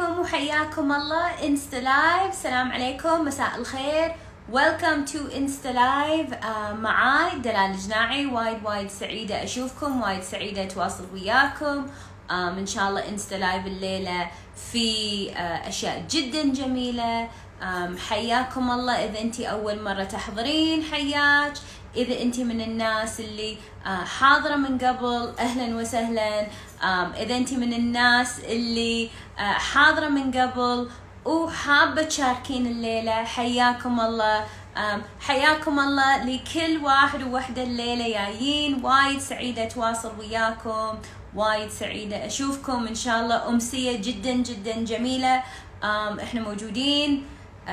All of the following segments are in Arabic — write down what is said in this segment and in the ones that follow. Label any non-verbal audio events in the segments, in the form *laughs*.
عليكم وحياكم الله Insta Live سلام عليكم مساء الخير. welcome to Insta Live معاي دلال الجناعي وايد وايد سعيدة أشوفكم وايد سعيدة أتواصل وياكم. um, إن شاء الله Insta Live الليلة في uh, أشياء جدا جميلة. um, حياكم الله. إذا أنت أول مرة تحضرين حياك إذا أنت من الناس اللي uh, حاضرة من قبل أهلا وسهلا. إذا أنت من الناس اللي حاضرة من قبل وحابة تشاركين الليلة. حياكم الله. حياكم الله لكل واحد ووحدة الليلة جايين. وايد سعيدة أتواصل وياكم. وايد سعيدة أشوفكم. إن شاء الله أمسية جدا جدا جميلة. إحنا موجودين uh,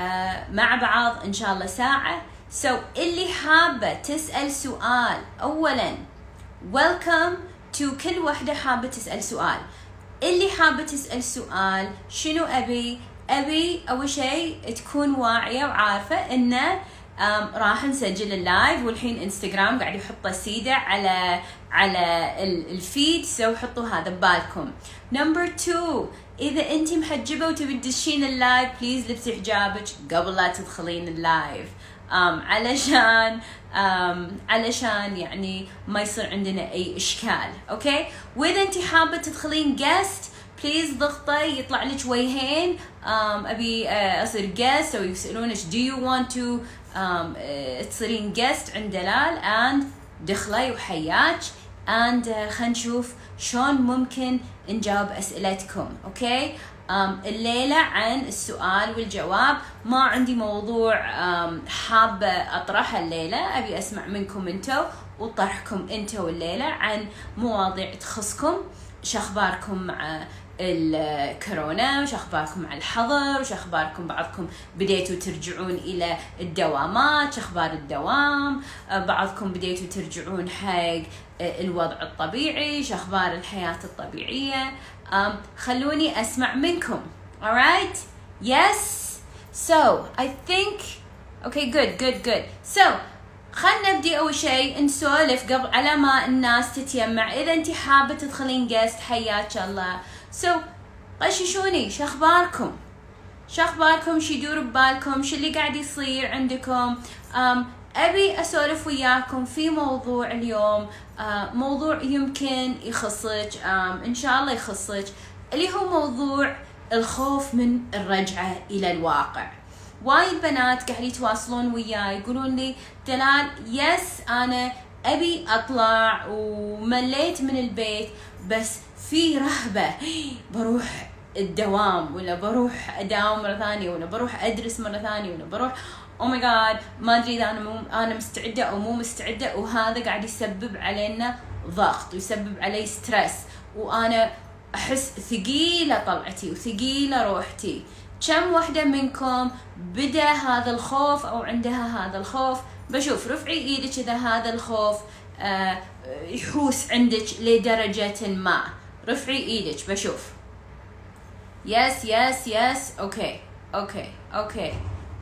مع بعض إن شاء الله ساعة. So اللي حابة تسأل سؤال اولا welcome to كل وحدة حابة تسأل سؤال. اللي حابة تسأل سؤال شنو أبي؟ أبي أول شيء تكون واعية وعارفة إنه أم، راح نسجل ال live والحين إنستغرام قاعد يحط سيدة على على ال- ال feed so حطوا هذا ببالكم. number 2 إذا انت محجبة وتبي تدشين ال live please لبسي حجابك قبل لا تدخلين ال live. علشان علشان يعني ما يصير عندنا أي إشكال okay؟ وإذا أنت حابة تدخلين guest please ضغطة يطلع لك وجهين. أبي أصير guest أو يسألونك do you want to تصيرين guest عند دلال and دخلي وحياك. And خلينا نشوف شلون ممكن نجاوب أسئلتكم okay؟ um, الليلة عن السؤال والجواب. ما عندي موضوع حابة أطرحه الليلة. أبي أسمع منكم أنتو وطرحكم أنتو الليلة عن مواضيع تخصكم شخباركم مع الكورونا وش اخباركم مع الحظر وش اخباركم بعضكم بديتوا ترجعون إلى الدوامات شو أخبار الدوام. آه، بعضكم بديتوا ترجعون حق آه، الوضع الطبيعي شو أخبار الحياة الطبيعية. Um, خلوني أسمع منكم. Alright yes? So I think okay good good good. So خلنا نبدي أول شيء نسولف قبل على ما الناس تتجمع إذا أنت حابة تدخلين جيست حياك الله. So, غششوني شو أخباركم؟ شو أخباركم؟ شو يدور ببالكم؟ شو اللي قاعد يصير عندكم؟ Um, أبي أسولف وياكم في موضوع اليوم uh, موضوع يمكن يخصك إن شاء الله يخصك اللي هو موضوع الخوف من الرجعة إلى الواقع. وايد بنات قاعد يتواصلون وياي يقولون لي دلال يس أنا أبي أطلع ومليت من البيت بس في رهبة بروح الدوام ولا بروح أداوم مرة ثانية ولا بروح أدرس مرة ثانية ولا بروح oh my God ما أدري إذا أنا مو أنا مستعدة أو مو مستعدة وهذا قاعد يسبب علينا ضغط ويسبب علي stress وأنا أحس ثقيلة طلعتي وثقيلة روحتي. كم وحده منكم بدأ هذا الخوف أو عندها هذا الخوف؟ بشوف رفعي إيدك إذا هذا الخوف آه، يحوس عندك لدرجة ما. رفعي إيدك بشوف. yes yes yes okay okay okay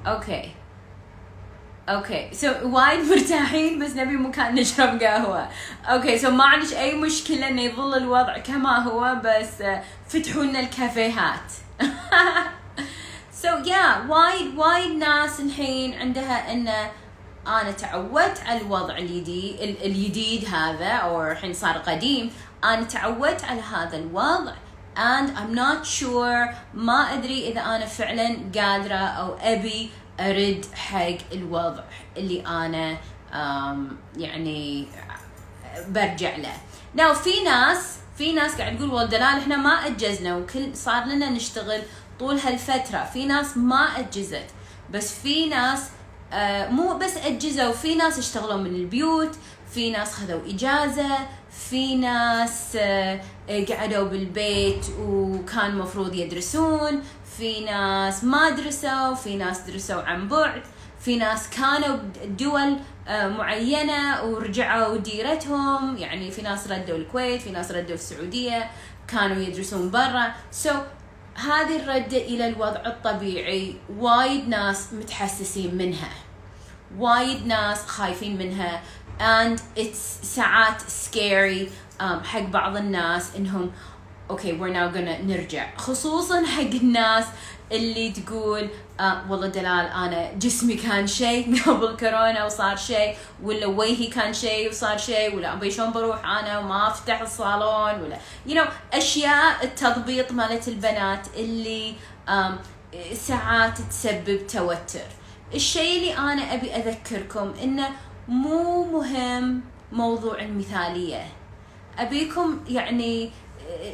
okay okay so وايد مرتاحين بس نبي مكان نشرب قهوه okay so ما عندك اي مشكله انه يظل الوضع كما هو بس فتحوا لنا الكافيهات so يا وايد وايد ناس الحين عندها انه أنا تعودت على الوضع الجديد ال- الجديد هذا أو الحين صار قديم أنا تعودت على هذا الوضع and I'm not sure ما ادري اذا أنا فعلا قادره أو ابي أرد حق الوضع اللي أنا يعني برجع له. ناو في ناس في ناس قاعد تقول والله دلال إحنا ما أجزنا وكل صار لنا نشتغل طول هالفترة. في ناس ما أجزت بس في ناس آه مو بس أجزوا في ناس اشتغلوا من البيوت في ناس خذوا إجازة في ناس آه، قعدوا بالبيت وكان مفروض يدرسون في ناس ما درسوا في ناس درسوا عن بعد في ناس كانوا بدول آه، معينة ورجعوا ديرتهم. يعني في ناس ردوا الكويت في ناس ردوا السعودية كانوا يدرسون برا. سو so, هذه الردة إلى الوضع الطبيعي. وايد ناس متحسسين منها. وايد ناس خايفين منها. And it's ساعات scary um, حق بعض الناس إنهم أوكي we're now gonna نرجع. خصوصا حق الناس اللي تقول آه والله دلال أنا جسمي كان شيء *laughs* قبل كورونا وصار شيء ولا وجهي كان شيء وصار شيء ولا أبي شلون بروح أنا وما أفتح الصالون ولا you know أشياء التضبيط مالت البنات اللي ساعات تسبب توتر. الشيء اللي أنا أبي أذكركم إنه مو مهم موضوع المثالية. أبيكم يعني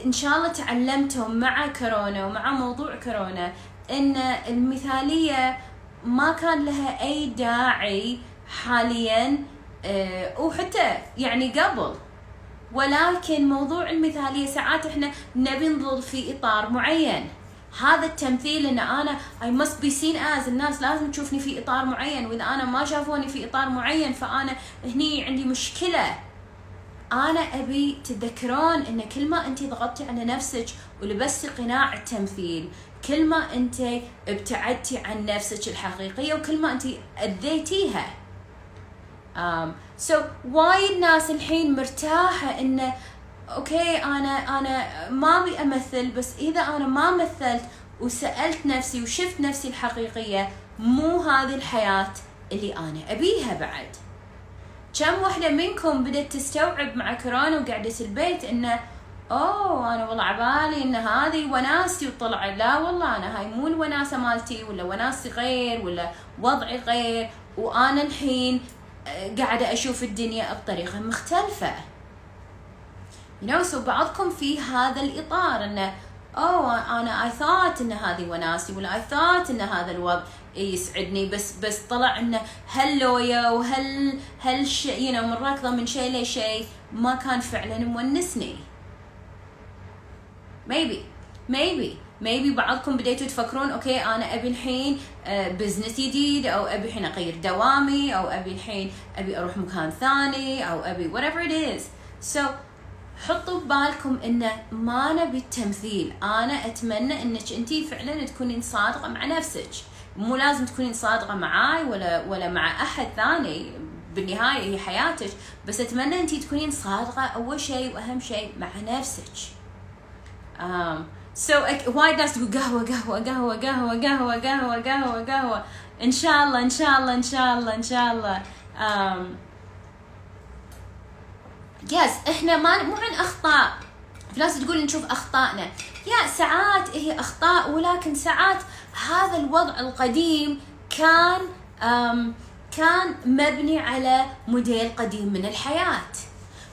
إن شاء الله تعلمتوا مع كورونا ومع موضوع كورونا إن المثالية ما كان لها أي داعي حاليا آه، وحتى يعني قبل. ولكن موضوع المثالية ساعات إحنا نبي نظل في إطار معين. هذا التمثيل إن أنا I must be seen as. الناس لازم تشوفني في إطار معين. وإذا أنا ما شافوني في إطار معين فأنا هني عندي مشكلة. أنا أبي تتذكرون إن كل ما انت ضغطتي على نفسك ولبستي قناع التمثيل كل ما انت ابتعدتي عن نفسك الحقيقية وكل ما انت أذيتيها. um, so وايد ناس الحين مرتاحة انه أوكي أنا أنا ما أبي أمثل بس إذا أنا ما مثلت وسألت نفسي وشفت نفسي الحقيقية مو هذه الحياة اللي أنا أبيها بعد. كم واحدة منكم بدأت تستوعب مع كورونا وقعدت البيت إنه أوه أنا والله عبالي إن هذه وناستي وطلع. لا والله أنا هاي مو الوناسة مالتي ولا وناستي غير ولا وضعي غير. وأنا الحين آه، قاعدة أشوف الدنيا بطريقة مختلفة. You know so بعضكم في هذا الإطار إنه أوه أنا اي ثوت إن هذه وناسي ولا اي ثوت إن هذا الوضع. يسعدني بس بس طلع إنه هاللوية وهل هل شيء you know من ركضه من شيء لشيء ما كان فعلا مونسني. Maybe maybe maybe بعضكم بديتوا تفكرون okay أنا أبي الحين بزنس جديد أو أبي الحين أغير دوامي أو أبي الحين أبي أروح مكان ثاني أو أبي whatever it is. So حطوا ببالكم إنه ما نبي التمثيل. أنا أتمنى إنك أنتي فعلا تكونين صادقة مع نفسك. مو لازم تكونين صادقة معاي ولا ولا مع أحد ثاني بالنهاية هي حياتك بس أتمنى أنتي تكونين صادقة أول شيء وأهم شيء مع نفسك. um, so وايد ناس تقول قهوة قهوة قهوة قهوة قهوة قهوة قهوة قهوة. إن شاء الله إن شاء الله إن شاء الله إن شاء الله. um, يس إحنا ما مو عن أخطاء. في ناس تقول نشوف أخطائنا. يا ساعات هي أخطاء ولكن ساعات هذا الوضع القديم كان كان مبني على موديل قديم من الحياة.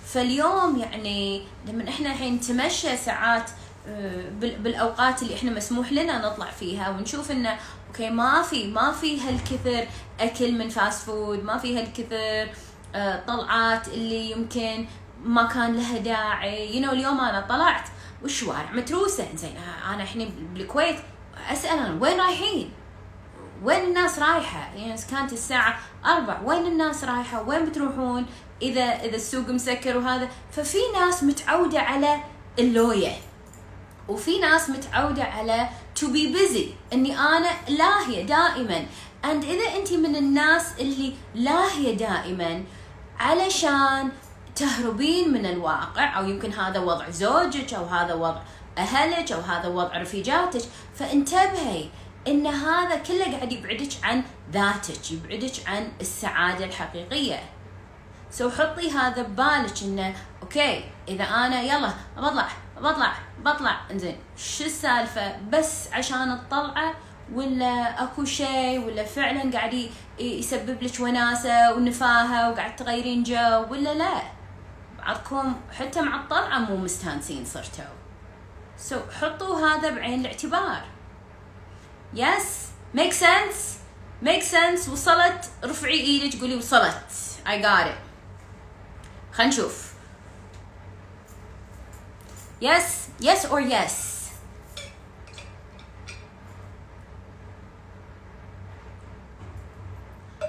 فاليوم يعني لما إحنا الحين نتمشى ساعات أه، بالأوقات اللي إحنا مسموح لنا نطلع فيها ونشوف إنه okay ما في ما في هالكثر أكل من fast food ما في هالكثر أه، طلعات اللي يمكن ما كان لها داعي. you you know, اليوم أنا طلعت والشوارع متروسة. زين أنا الحين بالكويت أسأل وين رايحين؟ وين الناس رايحة؟ يعني كانت الساعة أربع وين الناس رايحة؟ وين بتروحون؟ إذا إذا السوق مسكر وهذا ففي ناس متعودة على اللوية وفي ناس متعودة على to be busy إني أنا لاهية دائما and إذا انت من الناس اللي لاهية دائما علشان تهربين من الواقع أو يمكن هذا وضع زوجك أو هذا وضع أهلك أو هذا وضع رفيجاتك. فانتبهي إن هذا كله قاعد يبعدك عن ذاتك يبعدك عن السعادة الحقيقية. so حطي هذا ببالك إنه okay إذا أنا يلا بطلع بطلع بطلع. إنزين شو السالفة؟ بس عشان الطلعة ولا أكو شيء ولا فعلا قاعد يسبب لك وناسة ونفاهة وقاعد تغيرين جو ولا لا؟ بعضكم حتى مع الطلعة مو مستانسين صرتوا. so so, حطوا هذا بعين الاعتبار. yes make sense make sense وصلت. رفعي إيدك قولي وصلت. I got it. خلينا نشوف. Yes yes or yes.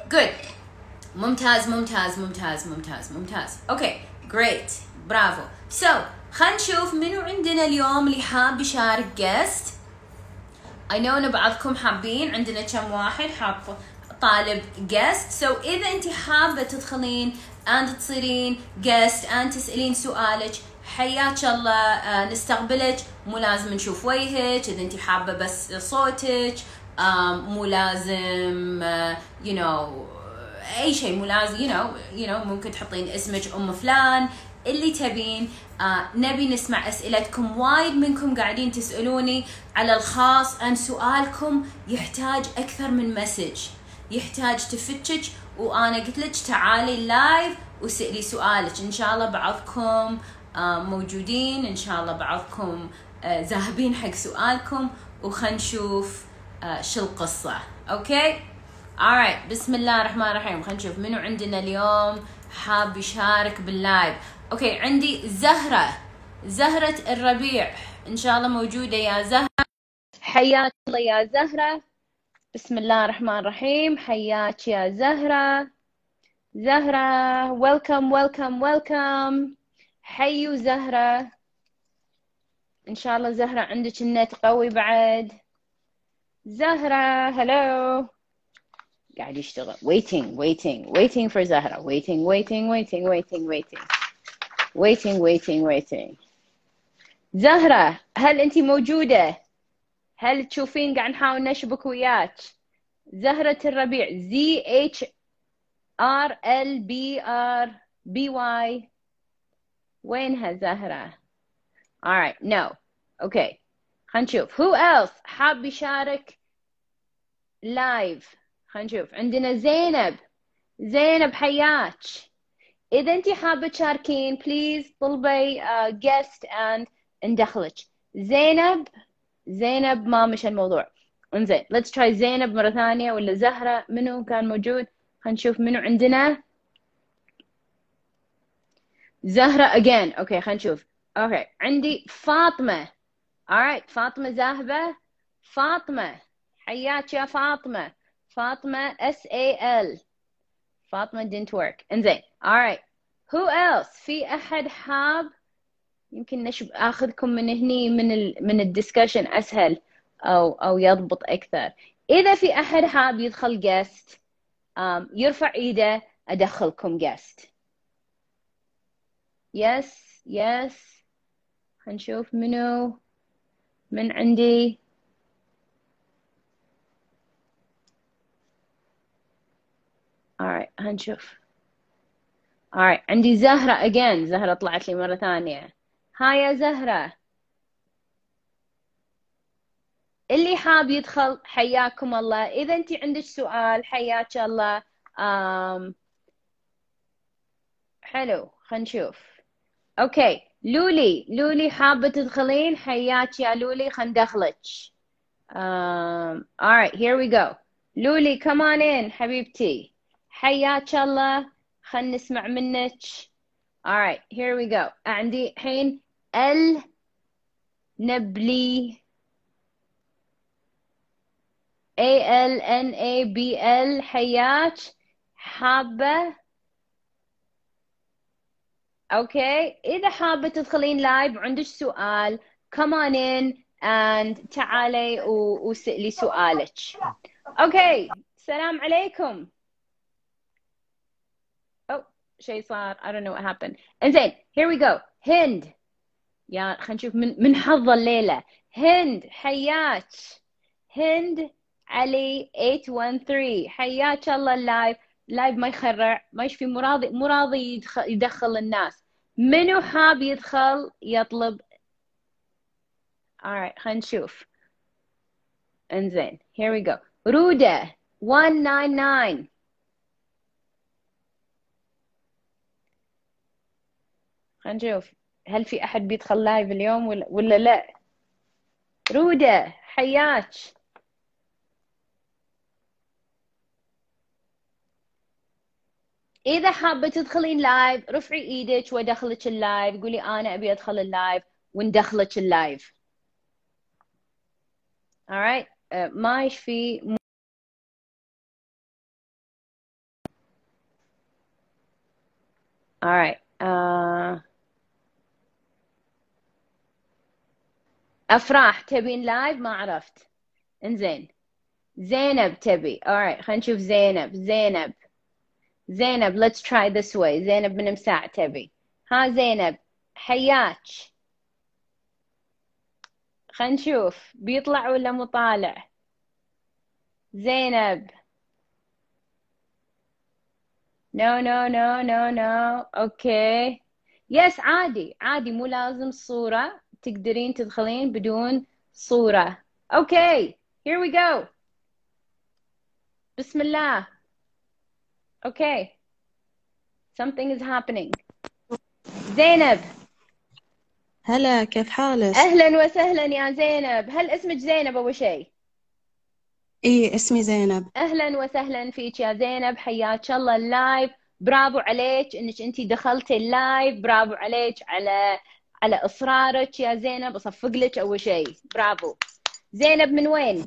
Good. ممتاز ممتاز ممتاز ممتاز ممتاز. okay great برافو so خلينا نشوف منو عندنا اليوم اللي حاب يشارك guest I know إن بعضكم حابين عندنا كم واحد حاب طالب guest so إذا أنت حابة تدخلين and تصيرين guest and تسألين سؤالك حياك الله آه، نستقبلك. مو لازم نشوف وجهك إذا أنت حابة بس صوتك مو لازم you you know أي شيء مو لازم يو نو يو نو ممكن تحطين اسمك أم فلان اللي تبين. آه نبي نسمع أسئلتكم وايد منكم قاعدين تسألوني على الخاص أن سؤالكم يحتاج أكثر من message. يحتاج تفتش وأنا قلت لك تعالي live وسألي سؤالك. إن شاء الله بعضكم آه موجودين إن شاء الله بعضكم آه ذاهبين حق سؤالكم وخلينا نشوف آه شو القصة. okay؟ Alright بسم الله الرحمن الرحيم خلينا نشوف. منو عندنا اليوم حاب يشارك بال live okay عندي زهرة. زهرة الربيع. إن شاء الله موجودة يا زهرة. حياك الله يا زهرة. بسم الله الرحمن الرحيم. حياك يا زهرة. زهرة welcome welcome welcome حيو زهرة. إن شاء الله زهرة عندك النت قوي بعد. زهرة هلو قاعد يشتغل waiting waiting waiting for زهرة waiting waiting waiting waiting waiting waiting waiting waiting زهرة هل أنت موجودة؟ هل تشوفين قاعد نحاول نشبك وياك؟ زهرة الربيع Z H R L B R B Y وينها زهرة؟ alright no okay خلينا نشوف who else حاب يشارك لايف خلينا نشوف. عندنا زينب. زينب حياك. إذا انت حابة تشاركين please طلبي guest and ندخلك زينب زينب ما مش الموضوع. انزين let's try زينب مرة ثانية ولا زهرة. منو كان موجود؟ خلينا نشوف منو عندنا. زهرة again okay خلينا نشوف. okay عندي فاطمة. Alright فاطمة زاهبة. فاطمة حياك يا فاطمة. فاطمة S A L. فاطمة didn't work. انزين alright who else? في أحد حاب؟ يمكن نشب آخذكم من هني من ال من ال discussion أسهل أو أو يضبط أكثر. إذا في أحد حاب يدخل guest um, يرفع إيده أدخلكم guest. يس يس هنشوف منو؟ من عندي؟ Alright هنشوف alright عندي زهرة again. زهرة طلعت لي مرة ثانية. هاي يا زهرة. اللي حاب يدخل حياكم الله. إذا أنت عندك سؤال حياك الله. Um, حلو خلينا نشوف. أوكي لولي. لولي حابة تدخلين؟ حياك يا لولي خلينا ندخلك. Um, alright here we go. لولي come on in حبيبتي. حياك الله. خلنا نسمع منك. Alright here we go. عندي الحين ال نبلي. A L N A B L. حياك. حابة. okay إذا حابة تدخلين live وعندك سؤال come on in and تعالي وسألي سؤالك. okay السلام عليكم. شيء صار I don't know what happened. إنزين here we go. هند. يا خلينا نشوف من من حظ الليلة. هند حياك. هند علي 813 حياك الله ال live live ما يخرع ما يشفي مراضي مراضي يدخل, يدخل الناس. منو حاب يدخل؟ يطلب. Alright خلينا نشوف. إنزين here we go. رودة 199 خلينا نشوف هل في أحد بيدخل live اليوم ولا, ولا لا؟ رودة حياك. إذا حابة تدخلين live رفعي إيدك وادخلك ال live قولي أنا أبي أدخل ال live وندخلك ال live alright uh, ما يشفي alright uh... أفراح تبين لايف ما عرفت. إنزين. زينب تبي. Alright خلينا نشوف زينب. زينب. زينب let's try this way. زينب من مساع تبي. ها زينب. حياك. خلينا نشوف. بيطلع ولا مو طالع؟ زينب. no no no no no okay yes عادي. عادي مو لازم صورة. تقدرين تدخلين بدون صورة. okay here we go. بسم الله. okay something is happening. زينب. هلا كيف حالك؟ أهلا وسهلا يا زينب. هل اسمك زينب أول شيء؟ إيه اسمي زينب. أهلا وسهلا فيك يا زينب. حياك الله ال live برافو عليك إنك انت دخلتي ال live برافو عليك على على إصرارك يا زينب أصفق لك أول شيء. برافو. زينب من وين؟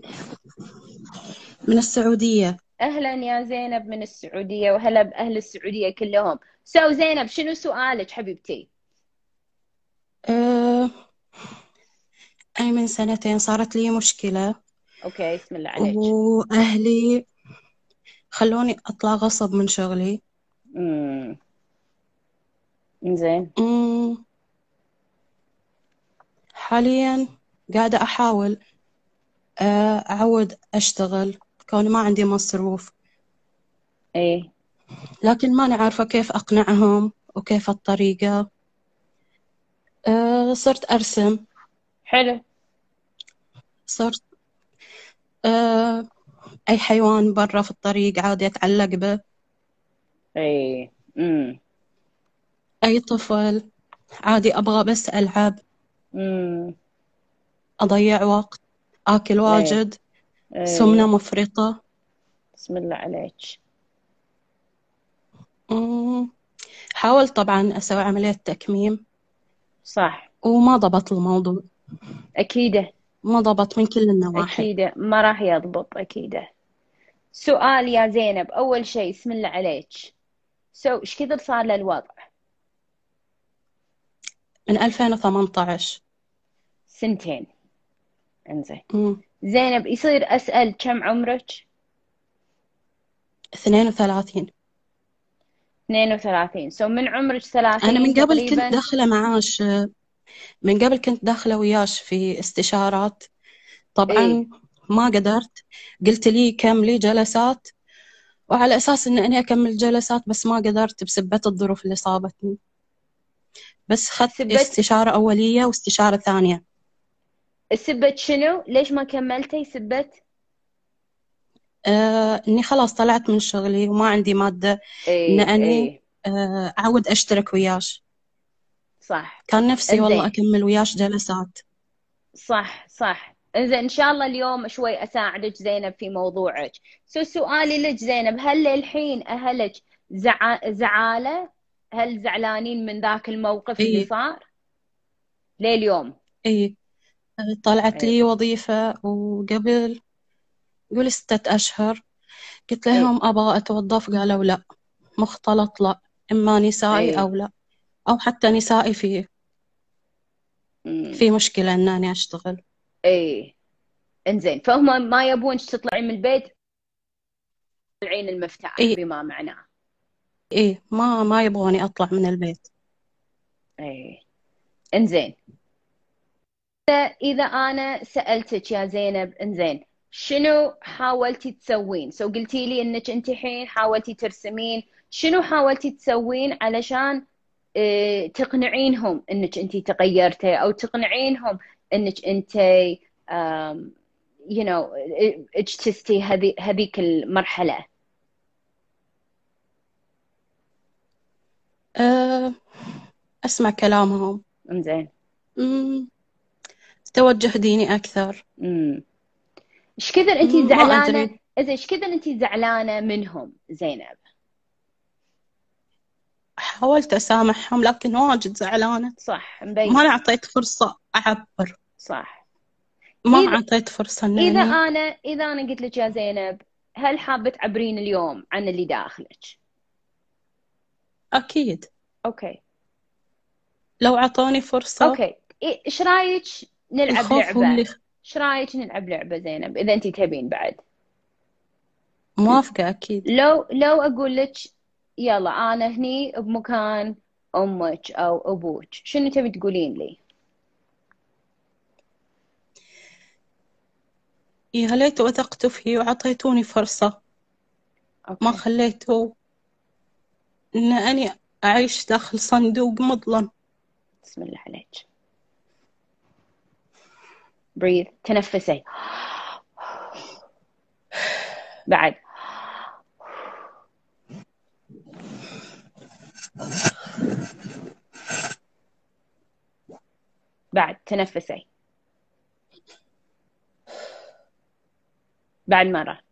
من السعودية. أهلا يا زينب من السعودية وهلا بأهل السعودية كلهم. so زينب شنو سؤالك حبيبتي؟ أه... أنا من سنتين صارت لي مشكلة. okay بسم الله عليك. وأهلي خلوني أطلع غصب من شغلي. امم زين حاليا قاعدة أحاول آه، أعود أشتغل كوني ما عندي مصروف. إيه. لكن ماني عارفة كيف أقنعهم وكيف الطريقة. أه صرت أرسم. حلو. صرت أه أي حيوان برا في الطريق عادي أتعلق به. امم أي طفل عادي أبغى بس ألعب. أضيع وقت آكل واجد إيه. سمنة مفرطة. بسم الله عليك. حاولت طبعا أسوي عملية تكميم. صح. وما ضبط الموضوع. اكيده ما ضبط من كل النواحي. اكيده ما راح يضبط اكيده سؤال يا زينب. أول شيء بسم الله عليك. سو إيش كثر صار له الوضع من 2018 سنتين. انزين. زينب يصير أسأل كم عمرك؟ 32 32 سو من عمرك 30 أنا من قبل كنت تقريبا؟ داخلة معاش من قبل كنت داخلة وياش في استشارات. طبعا إيه. ما قدرت. قلت لي كملي جلسات وعلى أساس إن أنا أكمل جلسات بس ما قدرت بسبة الظروف اللي صابتني. بس خدت سبت استشارة أولية واستشارة ثانية. سبت شنو؟ ليش ما كملتي سبت؟ آه إني خلاص طلعت من شغلي وما عندي مادة. إن إيه أني إيه. آه أعود أشترك وياش. صح. كان نفسي والله إنزين. أكمل وياش جلسات. صح صح. إنزين إن شاء الله اليوم شوي أساعدك زينب في موضوعك. سو سؤالي لك زينب هل للحين أهلك زع... زعالة؟ هل زعلانين من ذاك الموقف اللي إيه صار؟ لليوم. إيه. طلعت إيه. لي وظيفة وقبل قول ستة أشهر. قلت إيه. لهم أبغى أتوظف؟ قالوا لا. مختلط لا. إما نسائي إيه. أو لا. أو حتى نسائي في امم في مشكلة إن أنا أشتغل. إيه. إنزين. فهم ما يبونك تطلعي من البيت؟ العين المفتاح إيه. بما معناه. إيه ما ما يبغوني أطلع من البيت إيه إنزين إذا أنا سألتك يا زينب إنزين شنو حاولتي تسوين؟ سو قلتي لي إنك أنت الحين حاولتي ترسمين، شنو حاولتي تسوين علشان آه تقنعينهم إنك أنت تغيرتي أو تقنعينهم إنك أنت you know إجتزتي هذي هذيك المرحلة؟ أه أسمع كلامهم. إنزين. أمم، توجه ديني أكثر. امم إيش كثر ما زعلانة؟ أدري. إذا إيش كثر أنت زعلانة منهم؟ زينب؟ حاولت أسامحهم لكن واجد زعلانة. صح ما مبين أعطيت فرصة أعبر. صح. ما أعطيت فرصة إن إذا أنا إذا أنا قلت لك يا زينب هل حابة تعبرين اليوم عن اللي داخلك؟ أكيد. okay. لو أعطوني فرصة. أوكي. إيه- إيش رأيك نلعب لعبة؟ إيش رأيك نلعب لعبة زينب إذا أنت تبين بعد؟ موافقة أكيد. لو لو أقول لك يلا أنا هني بمكان أمك أو أبوك شنو تبي تقولين لي؟ يا ليت وثقت فيه وعطيتوني فرصة. أوكي. ما خليته إن أني أعيش داخل صندوق مظلم. بسم الله عليك. Breathe. تنفسي. بعد. بعد. تنفسي. بعد مرة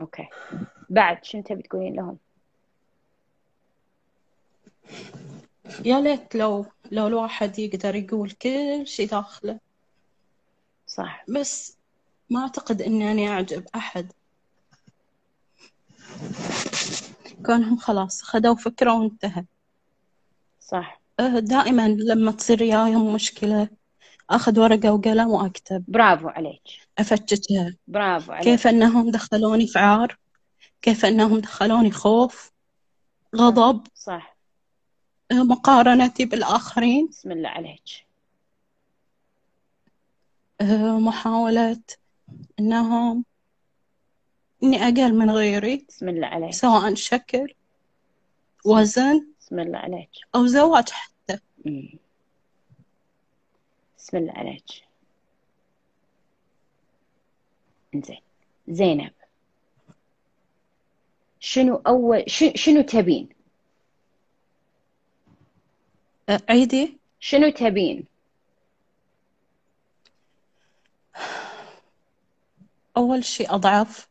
أوكي. بعد شنو تبي تقولين لهم؟ يا ليت لو لو الواحد يقدر يقول كل شي داخله. صح. بس ما أعتقد إني أنا أعجب أحد. كونهم خلاص خذوا فكرة وانتهى. صح. أه، دائما لما تصير وياهم مشكلة أخذ ورقة وقلم وأكتب. برافو عليك. أفتشها. برافو عليك. كيف أنهم دخلوني في عار كيف أنهم دخلوني خوف؟ غضب؟ صح. مقارنتي بالآخرين؟ بسم الله عليك. أه، محاولة أنهم إني أقل من غيري بسم الله عليك. سواء شكل وزن بسم الله عليك. أو زواج حتى. مم. بسم الله عليك. إنزين. زينب. شنو اول شنو تبين؟ عيدي؟ شنو تبين؟ أول شيء أضعف.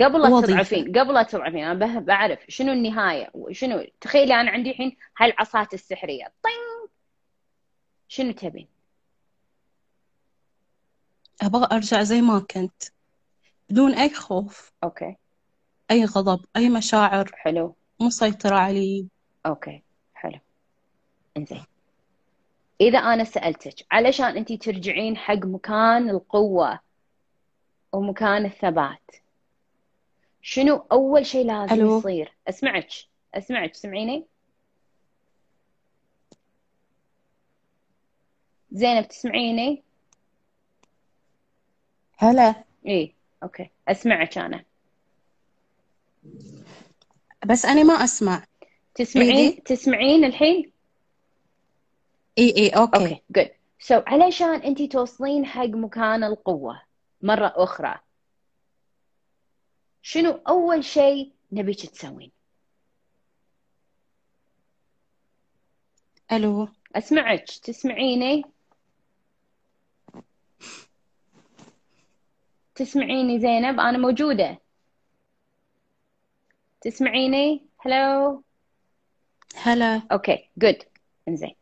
قبل لا. تضعفين قبل لا تضعفين أنا بعرف. شنو النهاية؟ شنو تخيلي أنا عندي الحين هالعصات السحرية. طين شنو تبين أبغى أرجع زي ما كنت بدون أي خوف okay. أي غضب أي مشاعر. حلو. مسيطرة علي. okay. حلو. إنزين. إذا أنا سألتك علشان انت ترجعين حق مكان القوة ومكان الثبات شنو أول شيء لازم حلو. يصير؟ أسمعك. أسمعك. سمعيني؟ زينب تسمعيني؟ هلا. اي okay. أسمعك أنا. بس أنا ما أسمع. تسمعين؟ إيدي؟ تسمعين الحين؟ إي إي okay. okay good so علشان انت توصلين حق مكان القوة مرة أخرى شنو أول شيء نبيك تسوين؟ ألو. أسمعك. تسمعيني؟ تسمعيني زينب؟ أنا موجودة. تسمعيني؟ hello هلا. okay good إنزين.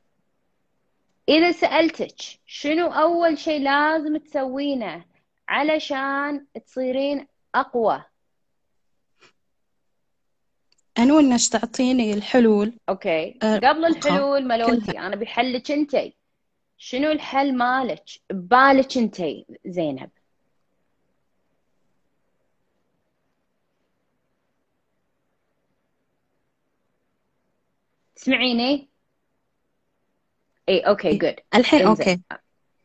إذا سألتك شنو أول شيء لازم تسوينه علشان تصيرين أقوى؟ أنو إنك تعطيني الحلول. أوكي. أه، قبل الحلول ملوتي أنا بحلك أنتي. شنو الحل مالك؟ ببالك انتي زينب. تسمعيني؟ اي okay good الحين. okay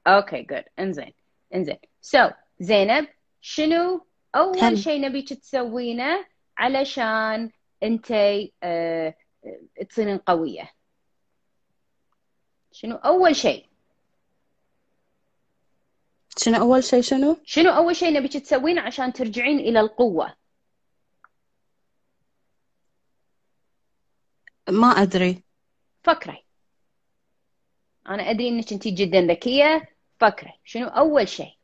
okay good إنزين. إنزين. so زينب شنو أول شيء نبيك تسوينه علشان انتي آه، تصيرين قوية؟ شنو أول شيء؟ شنو أول شيء شنو؟ شنو أول شيء نبيك تسوينه عشان ترجعين إلى القوة؟ ما أدري. فكري. أنا أدري إنك انت جدا ذكية. فكري. شنو أول شيء؟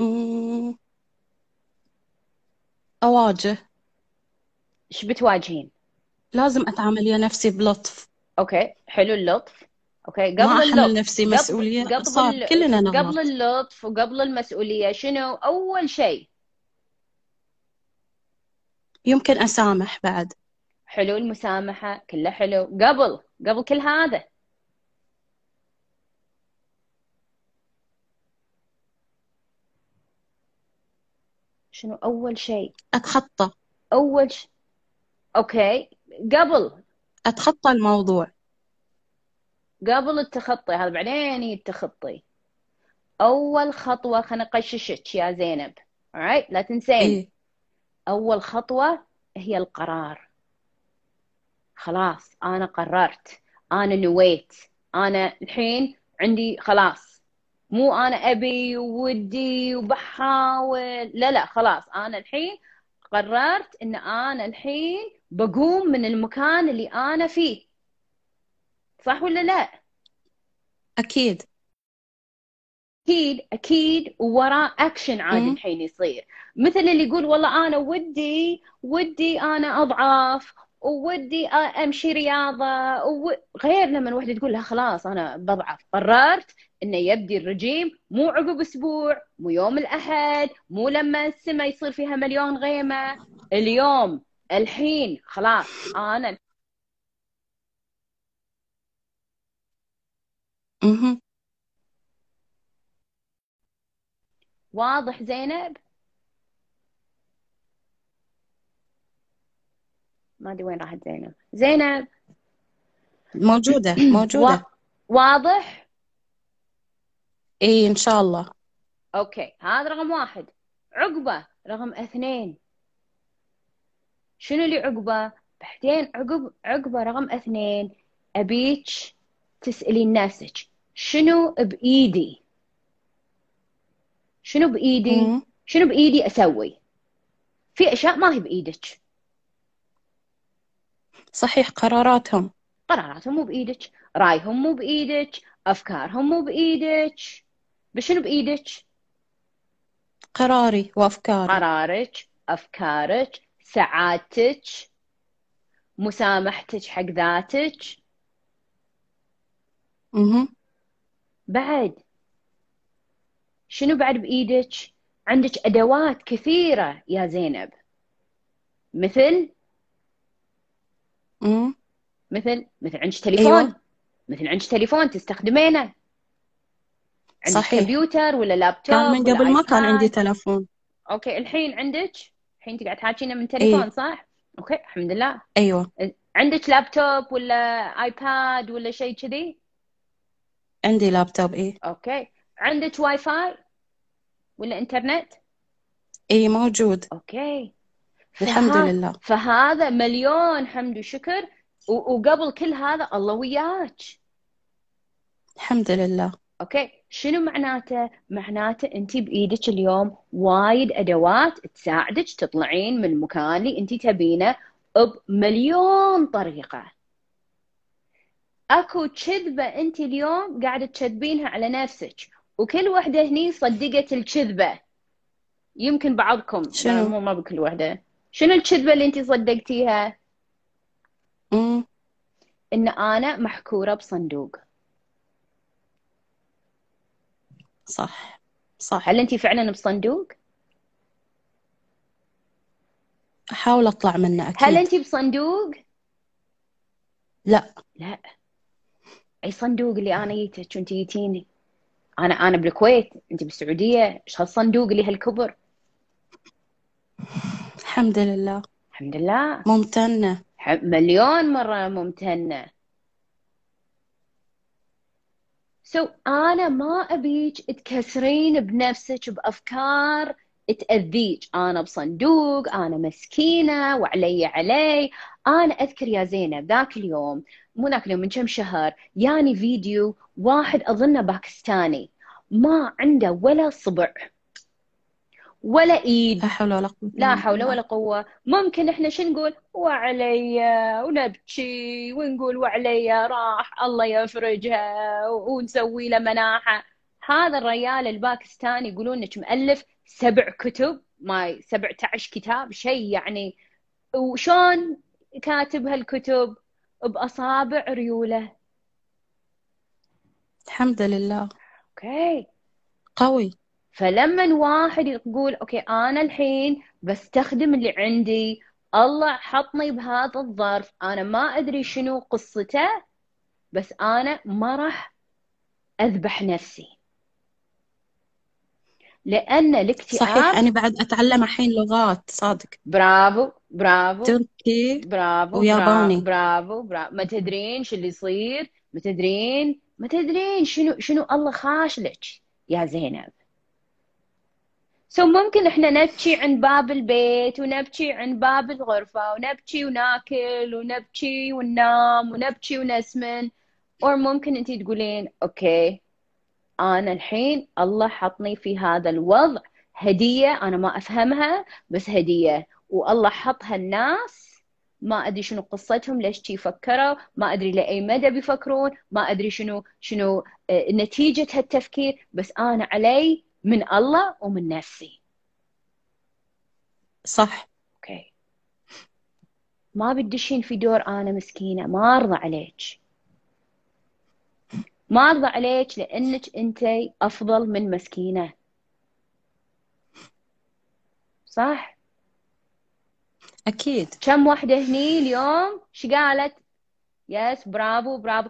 مم. أواجه. إيش بتواجهين؟ لازم أتعامل يا نفسي بلطف. أوكي. حلو اللطف. أوكي قبل ما اللطف أحمل نفسي قبل- مسؤولية قبل صار ال- كلنا قبل نغلط اللطف وقبل المسؤولية شنو أول شيء؟ يمكن أسامح بعد. حلو المسامحة كله حلو. قبل قبل كل هذا. شنو أول شيء؟ أتخطى. أول ش... أوكي قبل. أتخطى الموضوع. قبل التخطي هذا بعدين التخطي أول خطوة خلينا نقششك يا زينب. Alright لا تنسين. إيه. أول خطوة هي القرار. خلاص أنا قررت. أنا نويت. أنا الحين عندي خلاص. مو أنا أبي وودي وبحاول. لا لا خلاص. أنا الحين قررت إن أنا الحين بقوم من المكان اللي أنا فيه. صح ولا لا؟ أكيد. أكيد أكيد. وراه اكشن عاد مم. الحين يصير. مثل اللي يقول والله أنا ودي ودي أنا أضعف وودي أمشي رياضة و... غير لما واحدة تقول لها خلاص أنا بضعف. قررت إنه يبدي الرجيم مو عقب أسبوع مو يوم الأحد مو لما السماء يصير فيها مليون غيمة. اليوم الحين خلاص أنا واضح زينب؟ ما أدري وين راحت زينب. زينب؟ موجودة *clears throat* موجودة. وا... واضح؟ إيه إن شاء الله. أوكي هذا رقم واحد. عقبة رقم اثنين. شنو اللي عقبة؟ بعدين عقب عقبة رقم اثنين. أبيك تسألين نفسك. شنو بإيدي؟ شنو بإيدي؟ مم. شنو بإيدي أسوي؟ في أشياء ما هي بإيدك. صحيح قراراتهم. قراراتهم مو بإيدك. رأيهم مو بإيدك. أفكارهم مو بإيدك. بشنو بإيدك؟ قراري وأفكاري. قرارك أفكارك سعادتك مسامحتك حق ذاتك. مهم. بعد. شنو بعد بإيدك؟ عندك أدوات كثيرة يا زينب. مثل؟ مم. مثل؟ مثل عندك تليفون. أيوة. مثل عندك تليفون تستخدمينه. عندك صحيح. كمبيوتر ولا لابتوب كان من قبل ما كان. عندي تلفون أوكي الحين عندك؟ الحين تقعد تحاكينا من تليفون إيه. صح؟ أوكي الحمد لله. أيوة. عندك لابتوب ولا iPad ولا شيء كذي؟ عندي لابتوب إيه. أوكي. عندك واي فاي ولا إنترنت؟ إيه موجود. أوكي. الحمد لله. فهذا مليون حمد وشكر. وقبل كل هذا الله وياك. الحمد لله. أوكي. شنو معناته؟ معناته انت بإيدك اليوم وايد أدوات تساعدك تطلعين من المكان اللي انت تبينه بمليون طريقة. أكو كذبة أنت اليوم قاعدة تكذبينها على نفسك وكل وحدة هني صدقت الكذبة. يمكن بعضكم شنو؟ مو ما بكل وحدة. شنو الكذبة اللي أنت صدقتيها؟ مم. إن أنا محكورة بصندوق. صح صح. هل أنت فعلا بصندوق؟ أحاول أطلع منه هل أكيد أنت بصندوق؟ لا. لا. أي صندوق اللي أنا جيتك وانت جيتيني أنا أنا بالكويت أنت بالسعودية إيش هالصندوق اللي هالكبر؟ الحمد لله. الحمد لله. ممتنة. ح- مليون مرة ممتنة. سو أنا ما أبيك تكسرين بنفسك بأفكار تأذيك. أنا بصندوق أنا مسكينة وعلي علي. أنا أذكر يا زينب ذاك اليوم مو ذاك اليوم من كم شهر ياني فيديو واحد أظنه باكستاني. ما عنده ولا صبع ولا إيد. لا حول ولا قوة لا حول. ولا قوة. ممكن إحنا شو نقول؟ وعلي ونبكي ونقول وعلي راح الله يفرجها ونسوي له مناحة. هذا الريال الباكستاني يقولون إنك مؤلف. سبع كتب ما 17 كتاب شيء يعني. وشون كاتب هالكتب؟ بأصابع ريوله. الحمد لله. أوكي. قوي. فلما واحد يقول أوكي أنا الحين بستخدم اللي عندي الله حطني بهذا الظرف أنا ما أدري شنو قصته بس أنا ما راح أذبح نفسي. لأن الاكتئاب صحيح أنا بعد أتعلم الحين لغات صادق. برافو برافو. تركي برافو وياباني. برافو برافو ما تدرين شو اللي يصير ما تدرين ما تدرين شنو شنو الله خاش لك يا زينب. سو ممكن إحنا نبكي عند باب البيت ونبكي عند باب الغرفة ونبكي وناكل ونبكي وننام ونبكي ونسمن. أو ممكن انت تقولين أوكي أنا الحين الله حطني في هذا الوضع. هدية أنا ما أفهمها بس هدية. والله حطها الناس ما أدري شنو قصتهم ليش شي فكروا ما أدري لأي مدى بيفكرون ما أدري شنو شنو آه، نتيجة هالتفكير بس أنا علي من الله ومن نفسي. صح. أوكي. ما بتدشين في دور أنا مسكينة ما أرضى عليك. ما أرضى عليك لأنك انتي أفضل من مسكينة. صح؟ أكيد. كم وحدة هني اليوم؟ شو قالت؟ yes برافو برافو.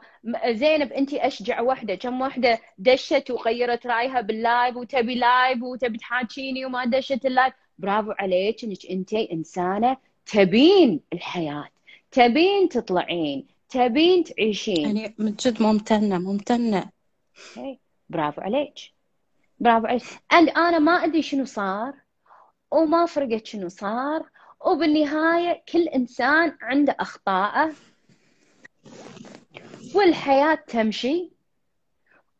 زينب أنت أشجع وحده كم وحده دشت وغيرت رأيها باللايف وتبي live وتبي تحاكيني وما دشت اللايف. برافو عليك إنك أنت إنسانة تبين الحياة تبين تطلعين. تبين تعيشين. يعني من جد ممتنة ممتنة. أوكي. برافو عليك. برافو عليك. and أنا ما أدري شنو صار وما فرقت شنو صار وبالنهاية كل إنسان عنده اخطائه والحياة تمشي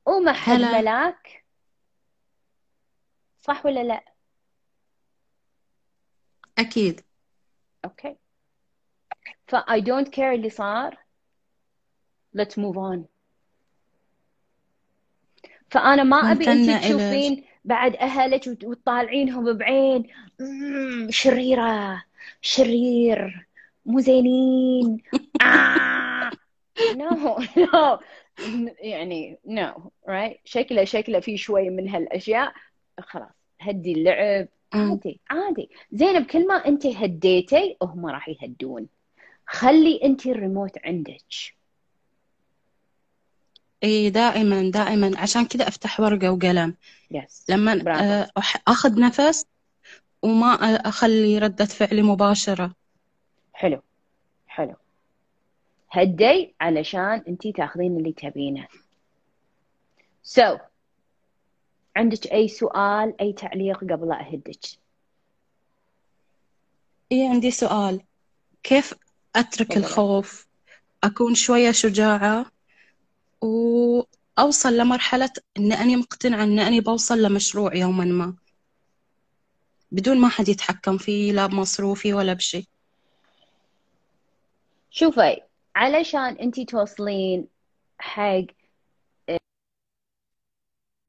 وما حد. ملاك. صح ولا لا؟ أكيد. أوكي. ف I don't care اللي صار. Let's move on. فأنا ما أنت إلك. تشوفين بعد أهلك وت- وتطالعينهم بعين. "مم، شريرة شرير مو زينين. آه. *laughs* no no. يعني no right? شكله شكله في شوي من هالأشياء. خلاص هدي اللعب. عادي عادي. زينب كل ما انت هديتي هم راح يهدون. خلي انت الريموت عندك. اي دائما دائما. عشان كذا أفتح ورقة وقلم. يس لما برافو. آه، أخذ نفس وما أخلي ردة فعلي مباشرة. حلو. حلو. هدي علشان انت تاخذين اللي تبينه. سو so, عندك أي سؤال أي تعليق قبل أهدك؟ اي عندي سؤال. كيف أترك. الخوف؟ أكون شوية شجاعة؟ وأوصل لمرحلة إن أني مقتنعة إن أني بوصل لمشروع يوما ما. بدون ما حد يتحكم فيه لا بمصروفي ولا بشيء. شوفي علشان انت توصلين حق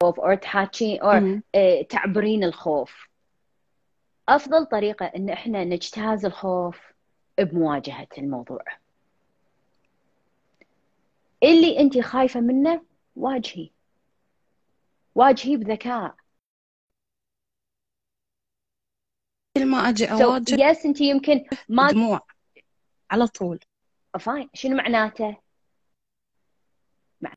خوف أو تحاكين أو. آه، تعبرين الخوف. أفضل طريقة إن إحنا نجتاز الخوف بمواجهة الموضوع. اللي انت خايفة منه واجهي. واجهي بذكاء. كل ما أجي so أواجه يس انت يمكن ما دموع على طول. فاين شنو معناته؟ مع-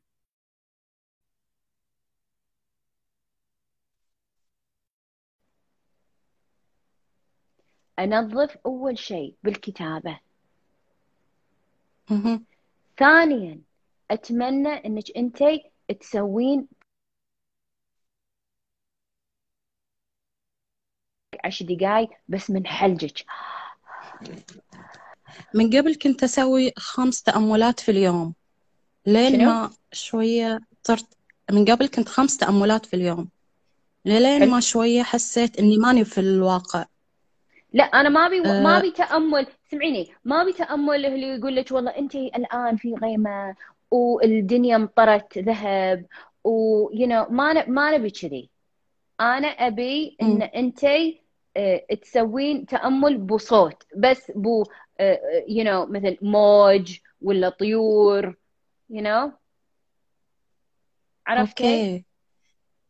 أنظف أول شيء بالكتابة. ثانيا أتمنى إنك أنت تسوين عشر دقايق بس من حلجك من قبل كنت أسوي خمس تأملات في اليوم لين؟ ما شوية صرت من قبل كنت خمس تأملات في اليوم لين. ما شوية حسيت إني ماني في الواقع لا أنا ما بي ما أه. بي تأمل سمعيني ما بي تأمل اللي يقول لك والله أنت الآن في غيمة والدنيا مطرت ذهب و you know ما ن- ما نبي كذي. أنا أبي إن مم. أنت آه، تسوين تأمل بصوت. بس بو آه، you know مثل موج ولا طيور you know. عرفت كيف؟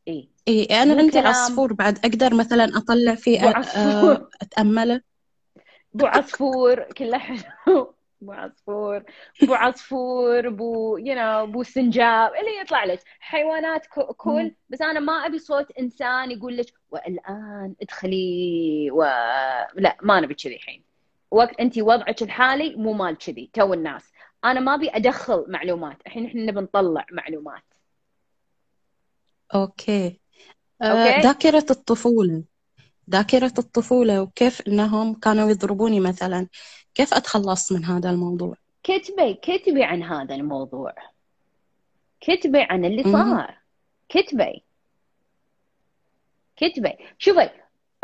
اي إي أنا مو عندي كلام. عصفور بعد. أقدر مثلا أطلع فيه أ- أتأمله؟ بو عصفور كله حلو. أبو عصفور أبو عصفور أبو you know أبو سنجاب اللي يطلع لك. حيوانات cool بس أنا ما أبي صوت إنسان يقول لك والآن ادخلي و... لا ما نبي كذي الحين. وقت أنت وضعك الحالي مو مال كذي تو الناس. أنا ما أبي أدخل معلومات. الحين إحنا نبي نطلع معلومات. أوكي. أوكي. ذاكرة الطفولة. ذاكرة الطفولة وكيف إنهم كانوا يضربوني مثلا. كيف أتخلص من هذا الموضوع؟ كتبي كتبي عن هذا الموضوع. كتبي عن اللي صار. كتبي. كتبي. شوفي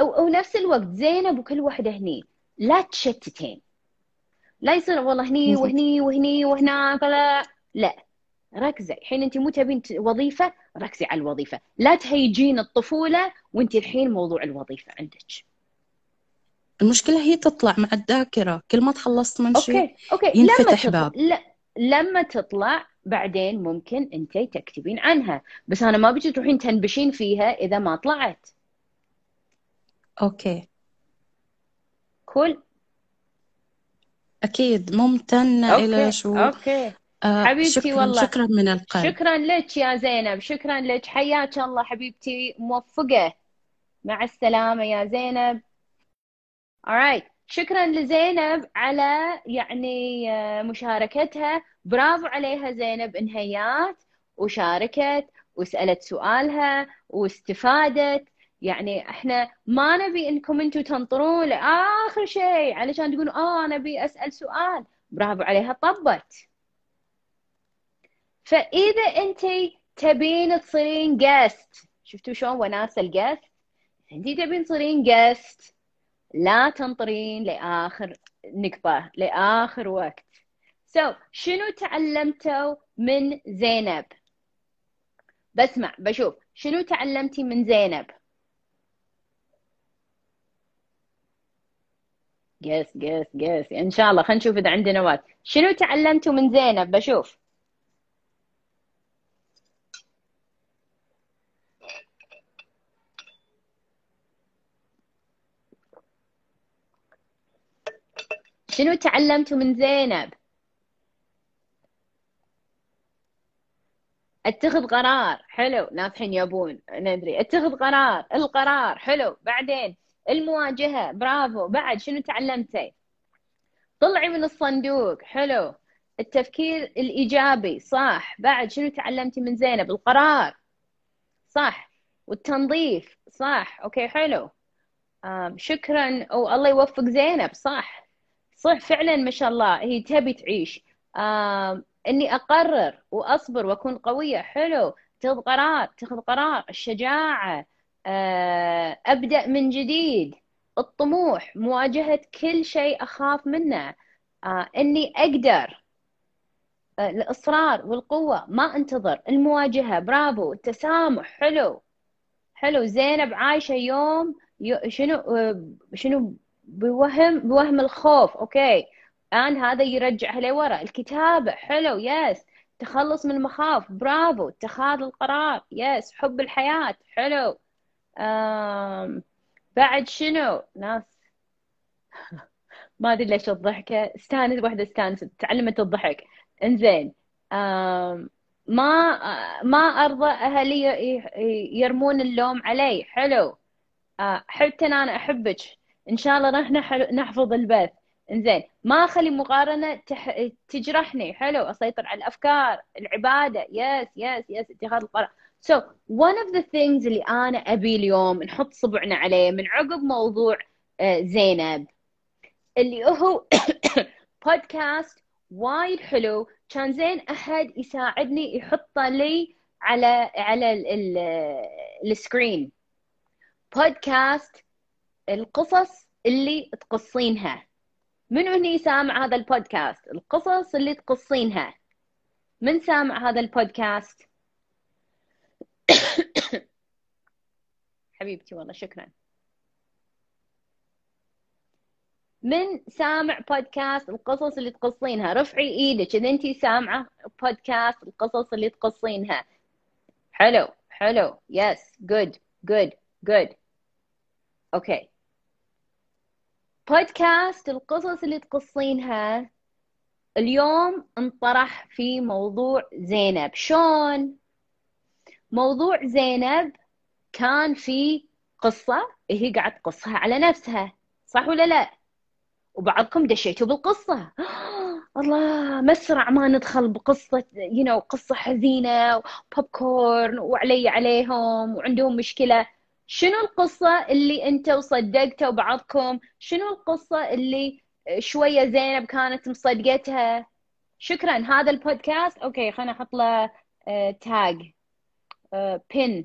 ونفس الوقت زينب وكل وحده هني. لا تشتتين. لا يصير والله هني وهني وهني وهناك لا لا. ركزي. الحين انت مو تبين وظيفة ركزي على الوظيفة. لا تهيجين الطفولة وانت الحين موضوع الوظيفة عندك. المشكلة هي تطلع مع الذاكرة. كل ما تخلصت من شيء أوكي أوكي. ينفتح لما باب. لا لما تطلع بعدين ممكن أنت تكتبين عنها. بس أنا ما بيجي تروحين تنبشين فيها إذا ما طلعت. أوكي. كل. أكيد. ممتنة إلى شو أوكي. آه حبيبتي شكرا والله. شكرا من القلب. شكرا لك يا زينب. شكرا لك. حياك الله حبيبتي. موفقة. مع السلامة يا زينب. Alright شكرا لزينب على يعني آه، مشاركتها. برافو عليها زينب انهيات وشاركت وسألت سؤالها واستفادت. يعني إحنا ما نبي إنكم أنتم تنطرون لآخر شيء علشان تقولوا آه أنا أبي أسأل سؤال. برافو عليها طبت. فإذا أنت تبين تصيرين guest شفتوا شلون وناسه ال guest أنت تبين تصيرين guest لا تنطرين لآخر نقطة لآخر وقت. So, شنو تعلمتوا من زينب؟ بسمع بشوف. شنو تعلمتي من زينب؟ جس جس جس إن شاء الله خلينا نشوف إذا عندنا وقت. شنو تعلمتوا من زينب؟ بشوف. شنو تعلمتوا من زينب؟ اتخذ قرار حلو ناس الحين يبون ندري. اتخذ قرار القرار حلو. بعدين المواجهة برافو. بعد شنو تعلمتي طلعي من الصندوق حلو. التفكير الإيجابي صح. بعد شنو تعلمتي من زينب؟ القرار صح. والتنظيف صح. أوكي حلو. شكرا. والله يوفق زينب صح. صح فعلا ما شاء الله. هي تبي تعيش. آه إني أقرر وأصبر وأكون قوية. حلو. تاخذ قرار تاخذ قرار. الشجاعة. آه أبدأ من جديد. الطموح. مواجهة كل شيء أخاف منه. آه إني أقدر. آه الإصرار والقوة. ما أنتظر. المواجهة. برافو. التسامح. حلو. حلو. زينب عايشة يوم شنو آه، شنو بوهم بوهم الخوف. أوكي. الان هذا يرجعها لورا. الكتابة. حلو. yes تخلص من المخاوف. برافو اتخاذ القرار. yes حب الحياة. حلو. آم بعد شنو؟ ناس. *laughs* ما أدري ليش الضحكة. استانس واحدة استانست. تعلمت الضحك. إنزين. ما ما أرضى أهلي يرمون اللوم علي. حلو. آه، حتى أنا أحبك. إن شاء الله راح نحفظ البث. إنزين ما أخلي مقارنة تح... تجرحني. حلو أسيطر على الأفكار العبادة. yes yes yes اتخاذ القرار. So one of the things اللي أنا أبي اليوم نحط صبعنا عليه من عقب موضوع آه، زينب اللي هو *coughs* بودكاست وايد حلو. كان زين أحد يساعدني يحطه لي على على السكرين. بودكاست القصص اللي تقصينها. من هني سامع هذا البودكاست؟ القصص اللي تقصينها. من سامع هذا البودكاست؟ *coughs* حبيبتي والله شكرا. من سامع بودكاست القصص اللي تقصينها؟ رفعي إيدك إذا انت سامعة بودكاست القصص اللي تقصينها. حلو حلو. yes good good good okay بودكاست القصص اللي تقصينها. اليوم انطرح في موضوع زينب. شلون؟ موضوع زينب كان في قصة هي قاعد تقصها على نفسها صح ولا لا؟ وبعضكم دشيتوا بالقصة. *gasps* الله مسرع ما ندخل بقصة you know, قصة حزينة وبوب كورن وعلي عليهم وعندهم مشكلة. شنو القصة اللي انت وصدقتها وبعضكم شنو القصة اللي شوية زينب كانت مصدقتها؟ شكرا هذا البودكاست. okay خلينا أحط له tag pin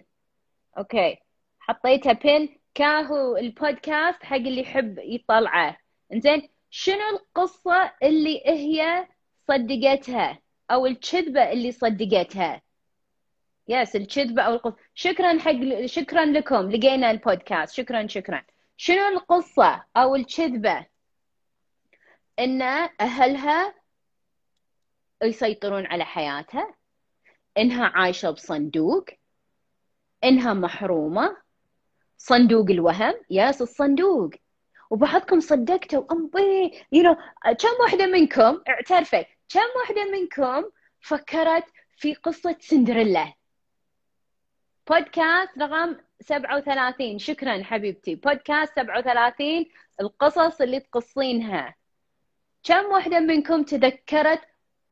okay حطيتها pin كاهو البودكاست حق اللي يحب يطلعه. إنزين شنو القصة اللي هي صدقتها؟ أو الكذبة اللي صدقتها؟ yes الكذبة أو القصة. شكرا حق شكرا لكم. لقينا البودكاست. شكرا شكرا. شنو القصة أو الكذبة؟ إن أهلها يسيطرون على حياتها. إنها عايشة بصندوق. إنها محرومة. صندوق الوهم. yes الصندوق. وبعضكم صدقتوا. أمبي. you know كم واحدة منكم اعترفت كم واحدة منكم فكرت في قصة سندريلا؟ بودكاست رقم 37 شكرا حبيبتي. بودكاست 37 القصص اللي تقصينها. كم واحدة منكم تذكرت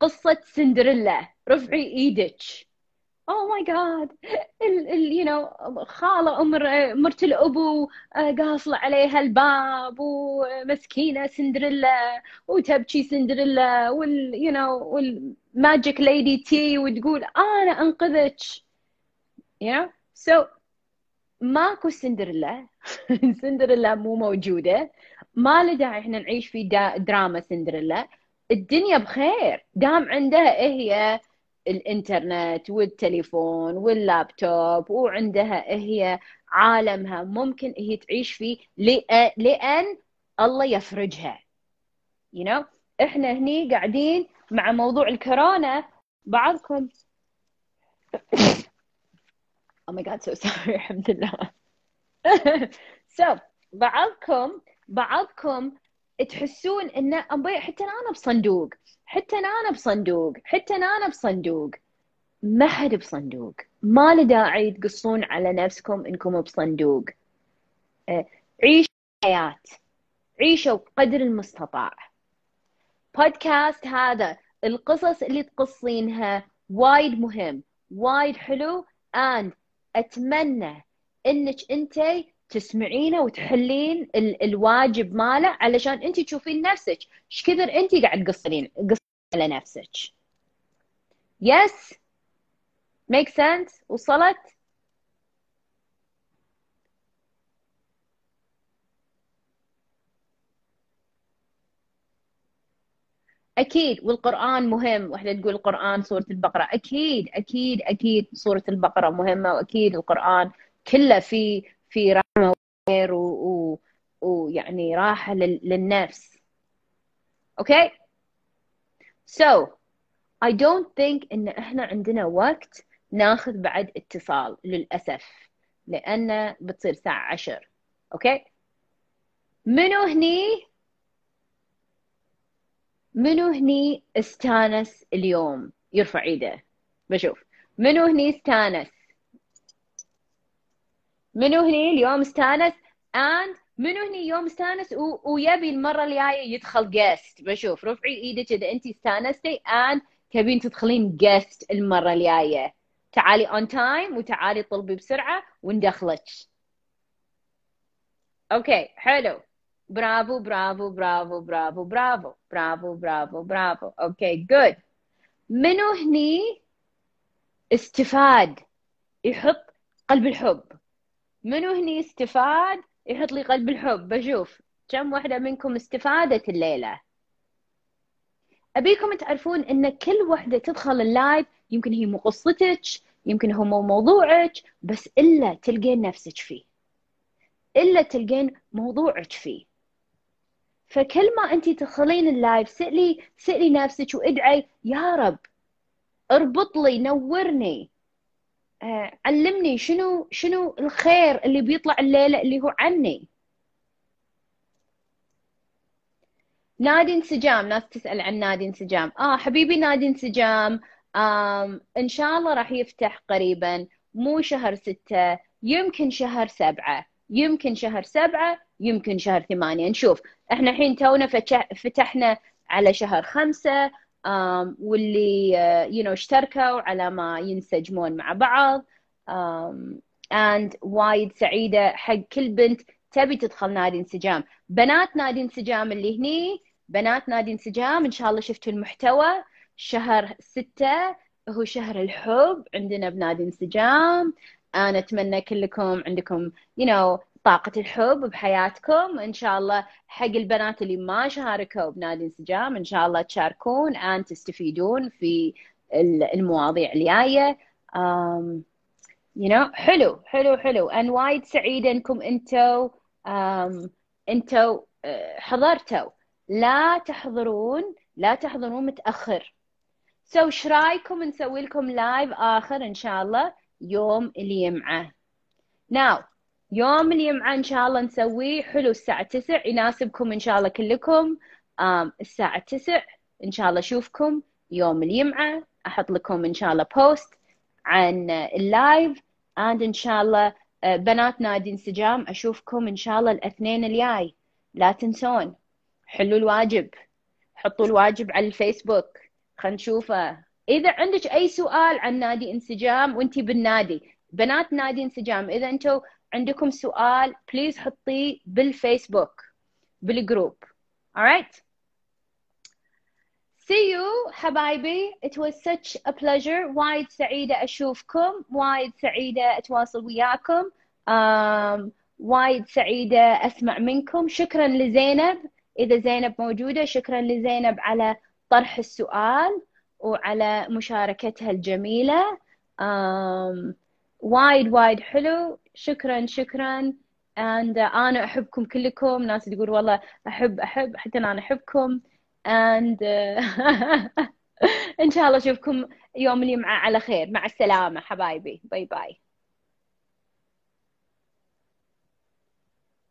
قصة سندريلا؟ رفعي إيدك. oh my God you know خالة أمر مرت الأبو قافلة عليها الباب ومسكينة سندريلا وتبكي سندريلا وال you know وال magic lady تيي وتقول أنا أنقذك. you know so ماكو سندريلا. *laughs* سندريلا مو موجودة. ما له داعي إحنا نعيش في دراما سندريلا. الدنيا بخير. دام عندها هي الإنترنت والتليفون واللابتوب وعندها هي عالمها ممكن هي تعيش فيه لأن الله يفرجها. You know? إحنا هني قاعدين مع موضوع الكورونا. بعضكم oh my god so *laughs* sorry الحمد لله so بعضكم بعضكم تحسون إن ابي حتى أنا بصندوق. حتى أنا بصندوق. حتى أنا بصندوق. ما حد بصندوق. ما له داعي تقصون على نفسكم إنكم بصندوق. عيشوا حياة. عيشوا بقدر المستطاع. بودكاست هذا القصص اللي تقصينها وايد مهم. وايد حلو and أتمنى إنك انتي تسمعينه وتحلين ال الواجب ماله علشان أنت تشوفين نفسك. إيش كثر أنت قاعد تقصرين على نفسك. yes make sense وصلت؟ أكيد والقرآن مهم. وحده تقول القرآن سورة البقرة. أكيد أكيد أكيد سورة البقرة مهمة وأكيد القرآن كله في في رحمة وخير ويعني راحة للنفس. okay؟ So I don't think إن إحنا عندنا وقت ناخذ بعد اتصال للأسف لأن بتصير الساعة عشر. okay؟ منو هني منو هني استانس اليوم؟ يرفع ايده. بشوف. منو هني استانس؟ منو هني اليوم استانس؟ and منو هني يوم استانس؟ و... ويبي المرة الجاية يدخل guest بشوف. رفعي إيدك اذا انت استانستي and تبين تدخلين guest المرة الجاية. تعالي on time وتعالي طلبي بسرعة وندخلك. okay حلو. Bravo, bravo, bravo, bravo, bravo. Bravo, bravo, bravo. Okay, good. منو هني استفاد يحط قلب الحب منو هني استفاد يحط لي قلب الحب بشوف كم واحدة منكم استفادت الليلة أبيكم تعرفون أن كل واحدة تدخل ال live يمكن هي مو قصتك يمكن هو مو موضوعك بس إلا تلقين نفسك فيه إلا تلقين موضوعك فيه فكل ما أنت تدخلين اللايف سألي سألي نفسك وادعي يا رب اربط لي نورني آه، علمني شنو شنو الخير اللي بيطلع الليلة اللي هو عني. نادي انسجام ناس تسأل عن نادي انسجام. آه حبيبي نادي انسجام. آم إن شاء الله راح يفتح قريبا مو شهر ستة يمكن شهر سبعة. يمكن شهر سبعة يمكن شهر ثمانية. نشوف. إحنا الحين تونا فتحنا على شهر خمسة واللي uh, you know اشتركوا على ما ينسجمون مع بعض. and وايد سعيدة حق كل بنت تبي تدخل نادي انسجام. بنات نادي انسجام اللي هني بنات نادي انسجام. إن شاء الله شفتوا المحتوى. شهر ستة هو شهر الحب عندنا بنادي انسجام. أنا أتمنى كلكم عندكم you know طاقة الحب بحياتكم. إن شاء الله حق البنات اللي ما شاركوا بنادي انسجام إن شاء الله تشاركون أن تستفيدون في المواضيع الجاية. Um, you know حلو حلو حلو. أنا وايد سعيدة إنكم أنتوا um, أنتوا uh, حضرتوا. لا تحضرون لا تحضرون متأخر. so so, إيش رايكم نسوي لكم live آخر إن شاء الله. يوم الجمعة now يوم الجمعة إن شاء الله نسويه. حلو الساعة تسع. يناسبكم إن شاء الله كلكم. الساعة تسع. إن شاء الله أشوفكم. يوم الجمعة أحط لكم إن شاء الله post عن ال live and إن شاء الله آه، بنات نادي انسجام. أشوفكم إن شاء الله الاثنين الجاي. لا تنسون. حلوا الواجب. حطوا الواجب على الفيسبوك. خلينا نشوفه. إذا عندك أي سؤال عن نادي انسجام وأنتي بالنادي بنات نادي انسجام إذا أنتوا عندكم سؤال please حطيه بالفيسبوك بال group. Alright see you. حبايبي it was such a pleasure. وايد سعيدة أشوفكم. وايد سعيدة أتواصل وياكم. um, وايد سعيدة أسمع منكم. شكرا لزينب. إذا زينب موجودة شكرا لزينب على طرح السؤال. وعلى مشاركتها الجميلة. وايد وايد حلو. شكرا شكرا. And uh, أنا أحبكم كلكم. ناس تقول والله أحب أحب حتى أنا أحبكم. And uh, *laughs* إن شاء الله أشوفكم يوم الجمعة. على خير. مع السلامة حبايبي. باي باي